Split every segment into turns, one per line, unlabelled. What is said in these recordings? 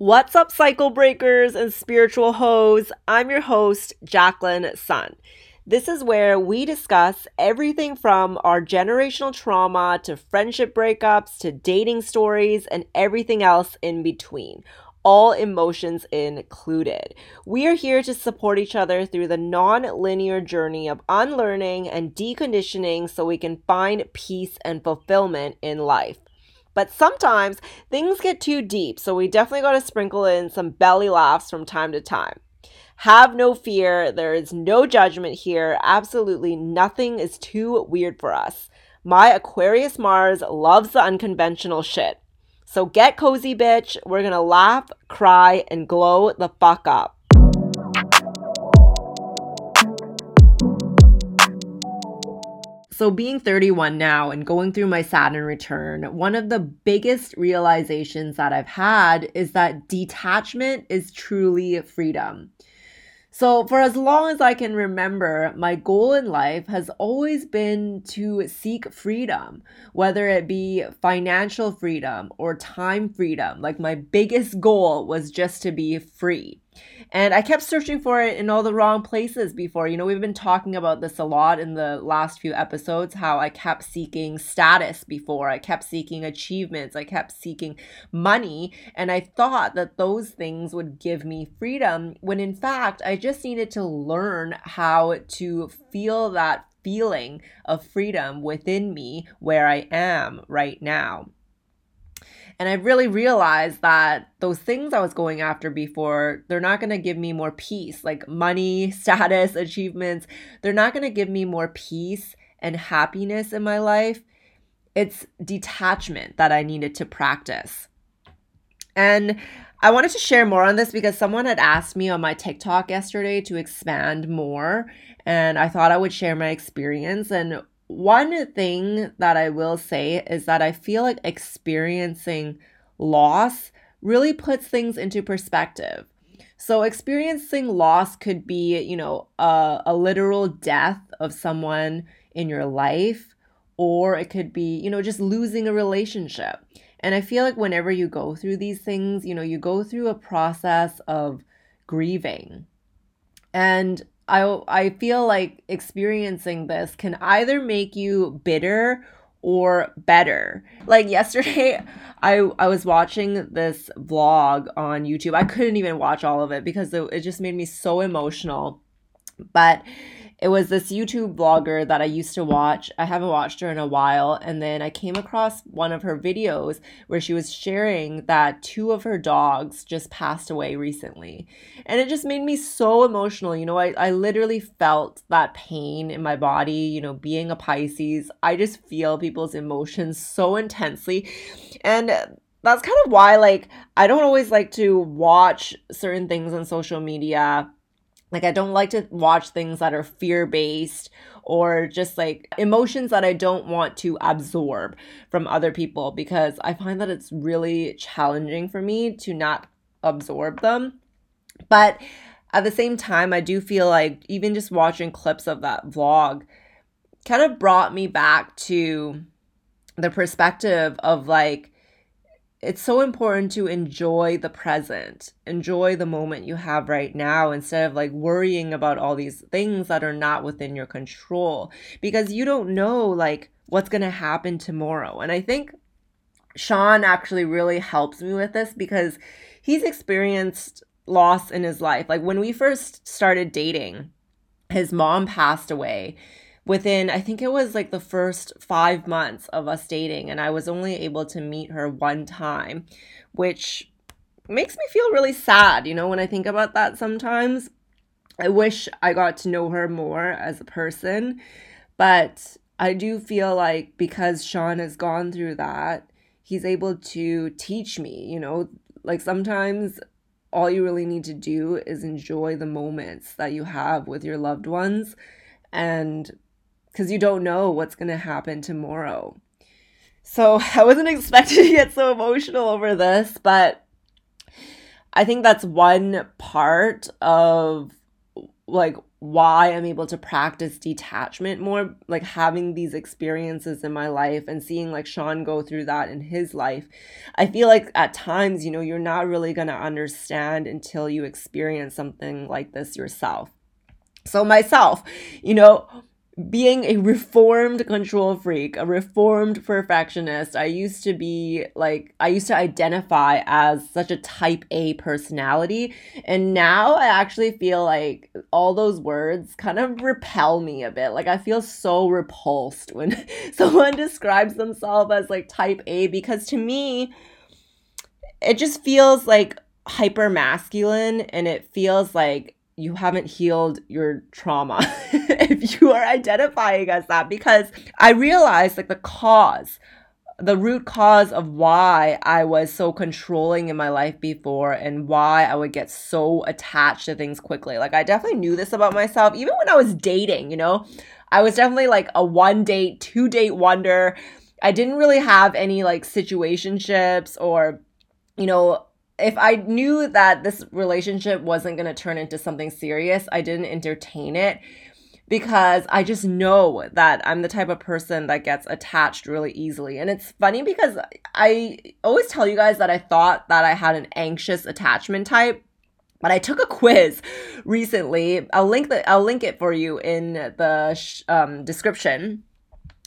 What's up, cycle breakers and spiritual hoes? I'm your host, Jacquelyn Son. This is where we discuss everything from our generational trauma to friendship breakups to dating stories and everything else in between, all emotions included. We are here to support each other through the non linear journey of unlearning and deconditioning so we can find peace and fulfillment in life. But sometimes things get too deep, so we definitely got to sprinkle in some belly laughs from time to time. Have no fear, there is no judgment here. Absolutely nothing is too weird for us. My Aquarius Mars loves the unconventional shit. So get cozy, bitch. We're gonna laugh, cry, and glow the fuck up. So, being 31 now and going through my Saturn return, one of the biggest realizations that I've had is that detachment is truly freedom. So, for as long as I can remember, my goal in life has always been to seek freedom, whether it be financial freedom or time freedom. Like, my biggest goal was just to be free. And I kept searching for it in all the wrong places before. You know, we've been talking about this a lot in the last few episodes how I kept seeking status before, I kept seeking achievements, I kept seeking money. And I thought that those things would give me freedom when in fact I just needed to learn how to feel that feeling of freedom within me where I am right now. And I really realized that those things I was going after before, they're not going to give me more peace, like money, status, achievements. They're not going to give me more peace and happiness in my life. It's detachment that I needed to practice. And I wanted to share more on this because someone had asked me on my TikTok yesterday to expand more. And I thought I would share my experience. And one thing that I will say is that I feel like experiencing loss really puts things into perspective. So, experiencing loss could be, you know, a, a literal death of someone in your life, or it could be, you know, just losing a relationship. And I feel like whenever you go through these things, you know, you go through a process of grieving. And I I feel like experiencing this can either make you bitter or better. Like yesterday I I was watching this vlog on YouTube. I couldn't even watch all of it because it, it just made me so emotional. But it was this YouTube blogger that I used to watch. I haven't watched her in a while. And then I came across one of her videos where she was sharing that two of her dogs just passed away recently. And it just made me so emotional. You know, I, I literally felt that pain in my body. You know, being a Pisces, I just feel people's emotions so intensely. And that's kind of why, like, I don't always like to watch certain things on social media like, I don't like to watch things that are fear based or just like emotions that I don't want to absorb from other people because I find that it's really challenging for me to not absorb them. But at the same time, I do feel like even just watching clips of that vlog kind of brought me back to the perspective of like, it's so important to enjoy the present, enjoy the moment you have right now instead of like worrying about all these things that are not within your control because you don't know like what's going to happen tomorrow. And I think Sean actually really helps me with this because he's experienced loss in his life. Like when we first started dating, his mom passed away within I think it was like the first 5 months of us dating and I was only able to meet her one time, which makes me feel really sad, you know, when I think about that sometimes. I wish I got to know her more as a person, but I do feel like because Sean has gone through that, he's able to teach me, you know, like sometimes all you really need to do is enjoy the moments that you have with your loved ones and because you don't know what's going to happen tomorrow. So I wasn't expecting to get so emotional over this, but I think that's one part of like why I'm able to practice detachment more, like having these experiences in my life and seeing like Sean go through that in his life. I feel like at times, you know, you're not really going to understand until you experience something like this yourself. So, myself, you know, being a reformed control freak, a reformed perfectionist, I used to be like, I used to identify as such a type A personality. And now I actually feel like all those words kind of repel me a bit. Like, I feel so repulsed when someone describes themselves as like type A because to me, it just feels like hyper masculine and it feels like you haven't healed your trauma if you are identifying as that because I realized like the cause the root cause of why I was so controlling in my life before and why I would get so attached to things quickly. Like, I definitely knew this about myself, even when I was dating, you know? I was definitely like a one date, two date wonder. I didn't really have any like situationships or, you know, if I knew that this relationship wasn't going to turn into something serious, I didn't entertain it because I just know that I'm the type of person that gets attached really easily. And it's funny because I always tell you guys that I thought that I had an anxious attachment type. But I took a quiz recently. I'll link the I'll link it for you in the sh- um, description.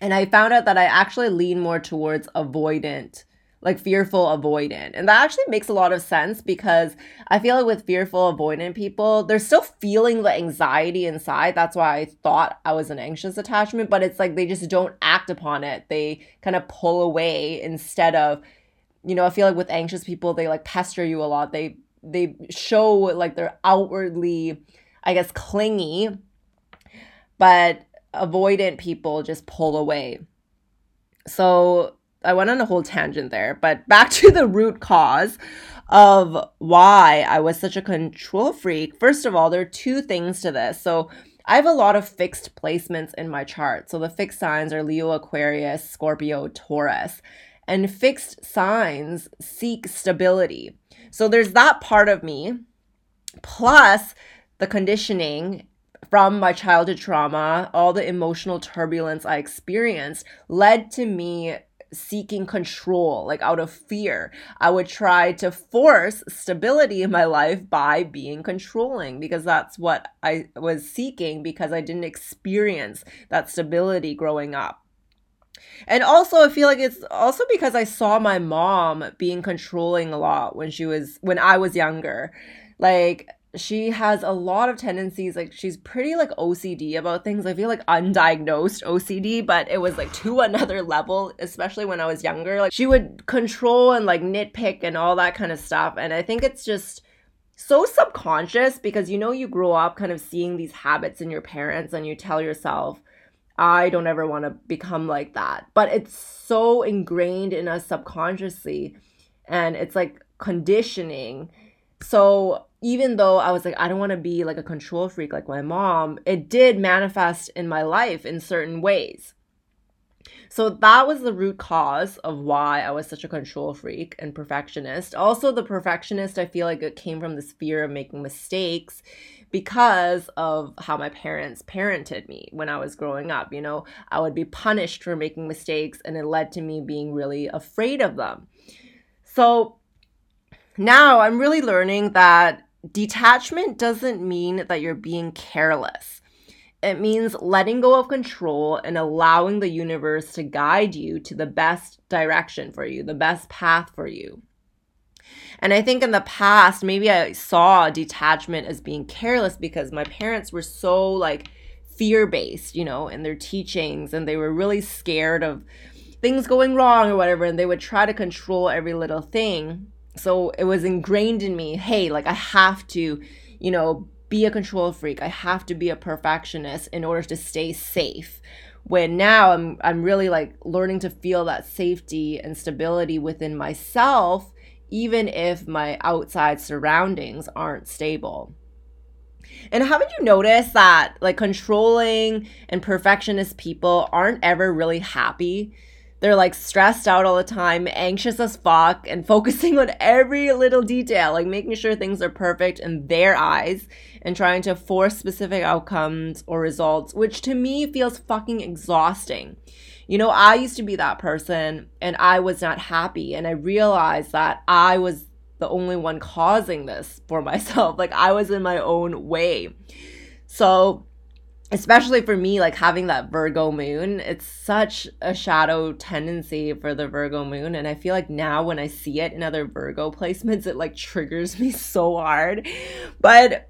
And I found out that I actually lean more towards avoidant like fearful avoidant. And that actually makes a lot of sense because I feel like with fearful avoidant people, they're still feeling the anxiety inside. That's why I thought I was an anxious attachment, but it's like they just don't act upon it. They kind of pull away instead of, you know, I feel like with anxious people, they like pester you a lot. They they show like they're outwardly, I guess, clingy, but avoidant people just pull away. So I went on a whole tangent there, but back to the root cause of why I was such a control freak. First of all, there are two things to this. So I have a lot of fixed placements in my chart. So the fixed signs are Leo, Aquarius, Scorpio, Taurus. And fixed signs seek stability. So there's that part of me, plus the conditioning from my childhood trauma, all the emotional turbulence I experienced led to me seeking control, like out of fear. I would try to force stability in my life by being controlling because that's what I was seeking because I didn't experience that stability growing up. And also, I feel like it's also because I saw my mom being controlling a lot when she was, when I was younger. Like, she has a lot of tendencies like she's pretty like OCD about things. I feel like undiagnosed OCD, but it was like to another level, especially when I was younger. Like she would control and like nitpick and all that kind of stuff. And I think it's just so subconscious because you know you grow up kind of seeing these habits in your parents and you tell yourself I don't ever want to become like that. But it's so ingrained in us subconsciously and it's like conditioning. So even though I was like, I don't want to be like a control freak like my mom, it did manifest in my life in certain ways. So that was the root cause of why I was such a control freak and perfectionist. Also, the perfectionist, I feel like it came from this fear of making mistakes because of how my parents parented me when I was growing up. You know, I would be punished for making mistakes, and it led to me being really afraid of them. So now I'm really learning that detachment doesn't mean that you're being careless. It means letting go of control and allowing the universe to guide you to the best direction for you, the best path for you. And I think in the past, maybe I saw detachment as being careless because my parents were so like fear based, you know, in their teachings, and they were really scared of things going wrong or whatever, and they would try to control every little thing so it was ingrained in me hey like i have to you know be a control freak. I have to be a perfectionist in order to stay safe. When now i'm i'm really like learning to feel that safety and stability within myself even if my outside surroundings aren't stable. And haven't you noticed that like controlling and perfectionist people aren't ever really happy they're like stressed out all the time, anxious as fuck, and focusing on every little detail, like making sure things are perfect in their eyes and trying to force specific outcomes or results, which to me feels fucking exhausting. You know, I used to be that person and I was not happy. And I realized that I was the only one causing this for myself. Like I was in my own way. So, especially for me, like having that Virgo moon, it's such a shadow tendency for the Virgo moon. And I feel like now when I see it in other Virgo placements, it like triggers me so hard. But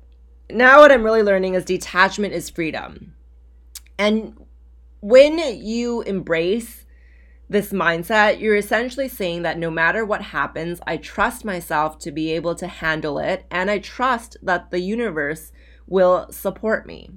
now what I'm really learning is detachment is freedom. And when you embrace this mindset, you're essentially saying that no matter what happens, I trust myself to be able to handle it, and I trust that the universe will support me.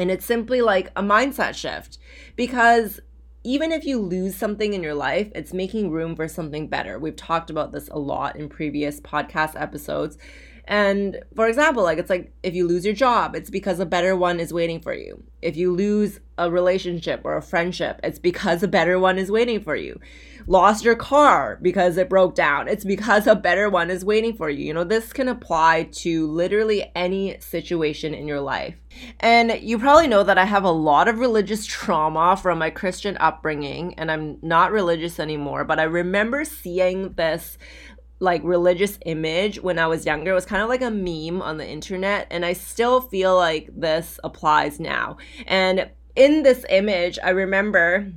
And it's simply like a mindset shift because even if you lose something in your life, it's making room for something better. We've talked about this a lot in previous podcast episodes. And for example, like it's like if you lose your job, it's because a better one is waiting for you. If you lose a relationship or a friendship, it's because a better one is waiting for you. Lost your car because it broke down, it's because a better one is waiting for you. You know, this can apply to literally any situation in your life. And you probably know that I have a lot of religious trauma from my Christian upbringing, and I'm not religious anymore, but I remember seeing this like religious image when I was younger. It was kind of like a meme on the internet, and I still feel like this applies now. And in this image, I remember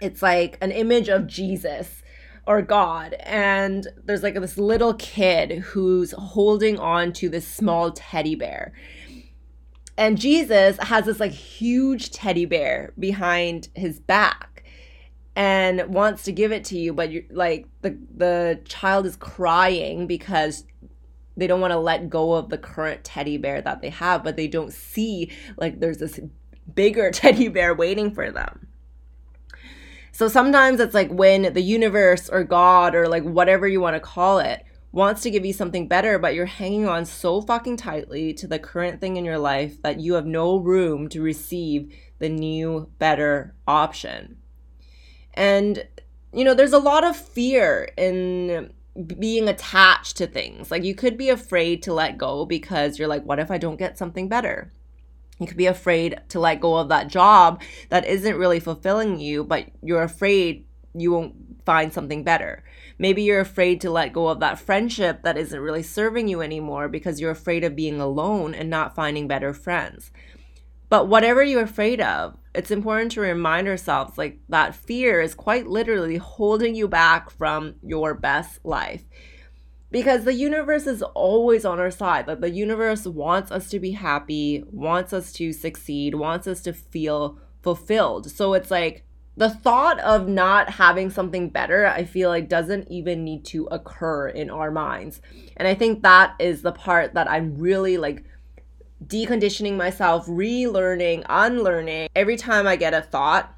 it's like an image of Jesus or God, and there's like this little kid who's holding on to this small teddy bear. And Jesus has this like huge teddy bear behind his back and wants to give it to you but you're like the the child is crying because they don't want to let go of the current teddy bear that they have but they don't see like there's this bigger teddy bear waiting for them so sometimes it's like when the universe or god or like whatever you want to call it wants to give you something better but you're hanging on so fucking tightly to the current thing in your life that you have no room to receive the new better option and, you know, there's a lot of fear in being attached to things. Like you could be afraid to let go because you're like, what if I don't get something better? You could be afraid to let go of that job that isn't really fulfilling you, but you're afraid you won't find something better. Maybe you're afraid to let go of that friendship that isn't really serving you anymore because you're afraid of being alone and not finding better friends. But whatever you're afraid of, it's important to remind ourselves like that fear is quite literally holding you back from your best life. Because the universe is always on our side. Like the universe wants us to be happy, wants us to succeed, wants us to feel fulfilled. So it's like the thought of not having something better, I feel like doesn't even need to occur in our minds. And I think that is the part that I'm really like deconditioning myself, relearning, unlearning. Every time I get a thought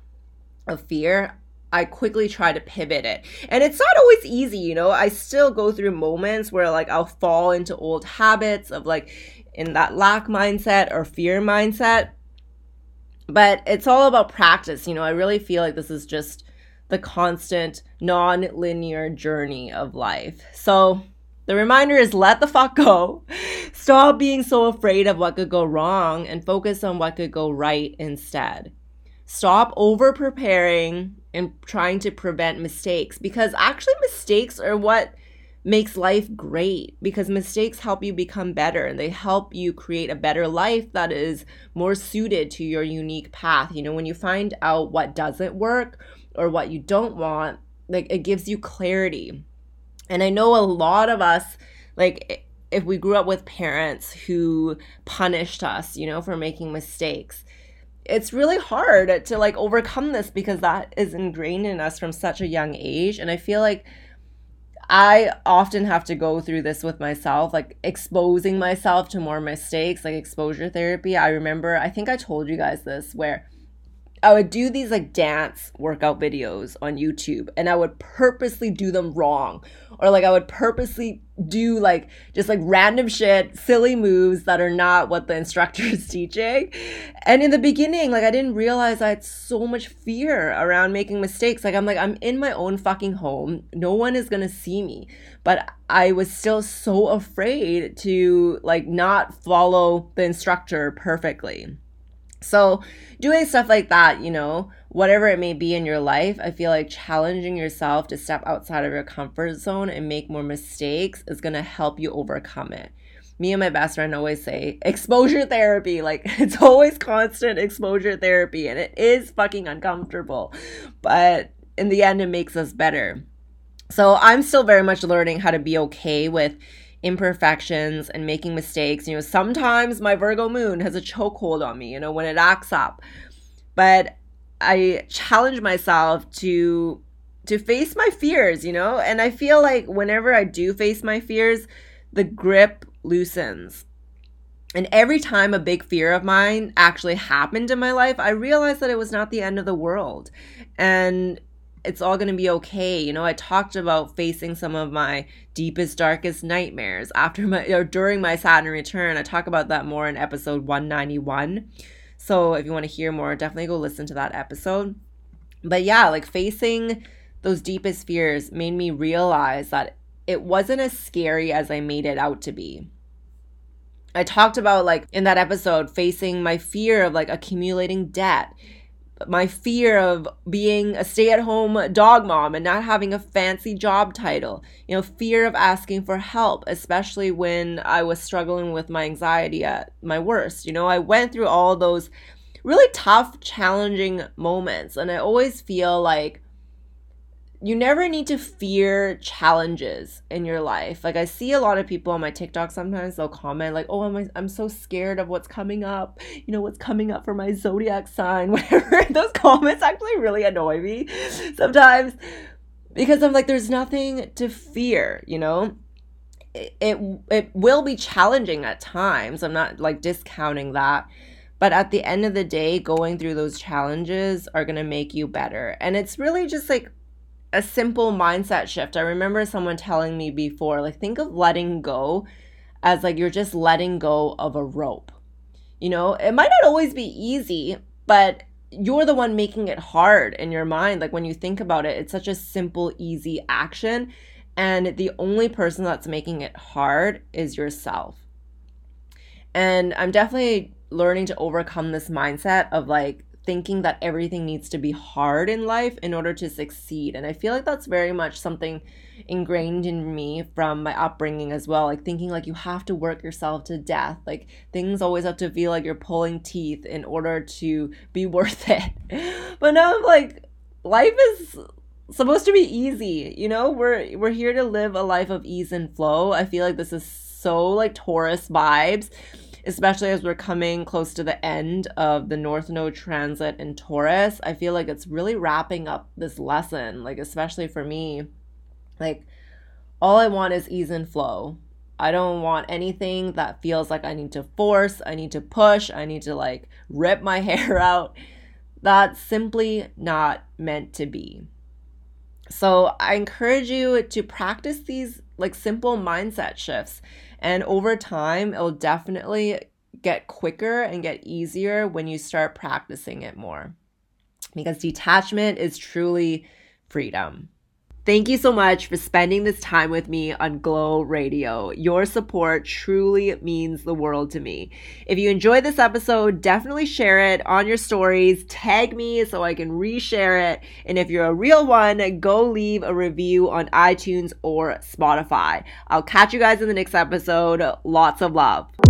of fear, I quickly try to pivot it. And it's not always easy, you know. I still go through moments where like I'll fall into old habits of like in that lack mindset or fear mindset. But it's all about practice, you know. I really feel like this is just the constant non-linear journey of life. So, the reminder is let the fuck go. Stop being so afraid of what could go wrong and focus on what could go right instead. Stop over preparing and trying to prevent mistakes because actually, mistakes are what makes life great because mistakes help you become better and they help you create a better life that is more suited to your unique path. You know, when you find out what doesn't work or what you don't want, like it gives you clarity and I know a lot of us, like, if we grew up with parents who punished us, you know, for making mistakes, it's really hard to like overcome this because that is ingrained in us from such a young age. And I feel like I often have to go through this with myself, like exposing myself to more mistakes, like exposure therapy. I remember, I think I told you guys this, where I would do these like dance workout videos on YouTube and I would purposely do them wrong. Or like I would purposely do like just like random shit, silly moves that are not what the instructor is teaching. And in the beginning, like I didn't realize I had so much fear around making mistakes. Like I'm like I'm in my own fucking home. No one is going to see me. But I was still so afraid to like not follow the instructor perfectly. So, doing stuff like that, you know, whatever it may be in your life, I feel like challenging yourself to step outside of your comfort zone and make more mistakes is going to help you overcome it. Me and my best friend always say exposure therapy. Like, it's always constant exposure therapy, and it is fucking uncomfortable. But in the end, it makes us better. So, I'm still very much learning how to be okay with imperfections and making mistakes. You know, sometimes my Virgo moon has a chokehold on me, you know, when it acts up. But I challenge myself to to face my fears, you know? And I feel like whenever I do face my fears, the grip loosens. And every time a big fear of mine actually happened in my life, I realized that it was not the end of the world. And it's all going to be okay. You know, I talked about facing some of my deepest, darkest nightmares after my or during my Saturn return. I talk about that more in episode 191. So if you want to hear more, definitely go listen to that episode. But yeah, like facing those deepest fears made me realize that it wasn't as scary as I made it out to be. I talked about like in that episode facing my fear of like accumulating debt my fear of being a stay at home dog mom and not having a fancy job title, you know, fear of asking for help, especially when I was struggling with my anxiety at my worst. You know, I went through all those really tough, challenging moments, and I always feel like you never need to fear challenges in your life. Like I see a lot of people on my TikTok sometimes they'll comment like, "Oh, I'm I'm so scared of what's coming up. You know, what's coming up for my zodiac sign." Whatever. Those comments actually really annoy me sometimes because I'm like there's nothing to fear, you know? It, it it will be challenging at times. I'm not like discounting that. But at the end of the day, going through those challenges are going to make you better. And it's really just like a simple mindset shift. I remember someone telling me before, like, think of letting go as like you're just letting go of a rope. You know, it might not always be easy, but you're the one making it hard in your mind. Like when you think about it, it's such a simple, easy action. And the only person that's making it hard is yourself. And I'm definitely learning to overcome this mindset of like, thinking that everything needs to be hard in life in order to succeed. And I feel like that's very much something ingrained in me from my upbringing as well. Like thinking like you have to work yourself to death. Like things always have to feel like you're pulling teeth in order to be worth it. But now I'm like, life is supposed to be easy, you know? We're we're here to live a life of ease and flow. I feel like this is so like Taurus vibes especially as we're coming close to the end of the North Node transit in Taurus. I feel like it's really wrapping up this lesson, like, especially for me. Like, all I want is ease and flow. I don't want anything that feels like I need to force, I need to push, I need to like rip my hair out. That's simply not meant to be. So I encourage you to practice these like simple mindset shifts and over time, it'll definitely get quicker and get easier when you start practicing it more. Because detachment is truly freedom. Thank you so much for spending this time with me on Glow Radio. Your support truly means the world to me. If you enjoyed this episode, definitely share it on your stories, tag me so I can reshare it. And if you're a real one, go leave a review on iTunes or Spotify. I'll catch you guys in the next episode. Lots of love.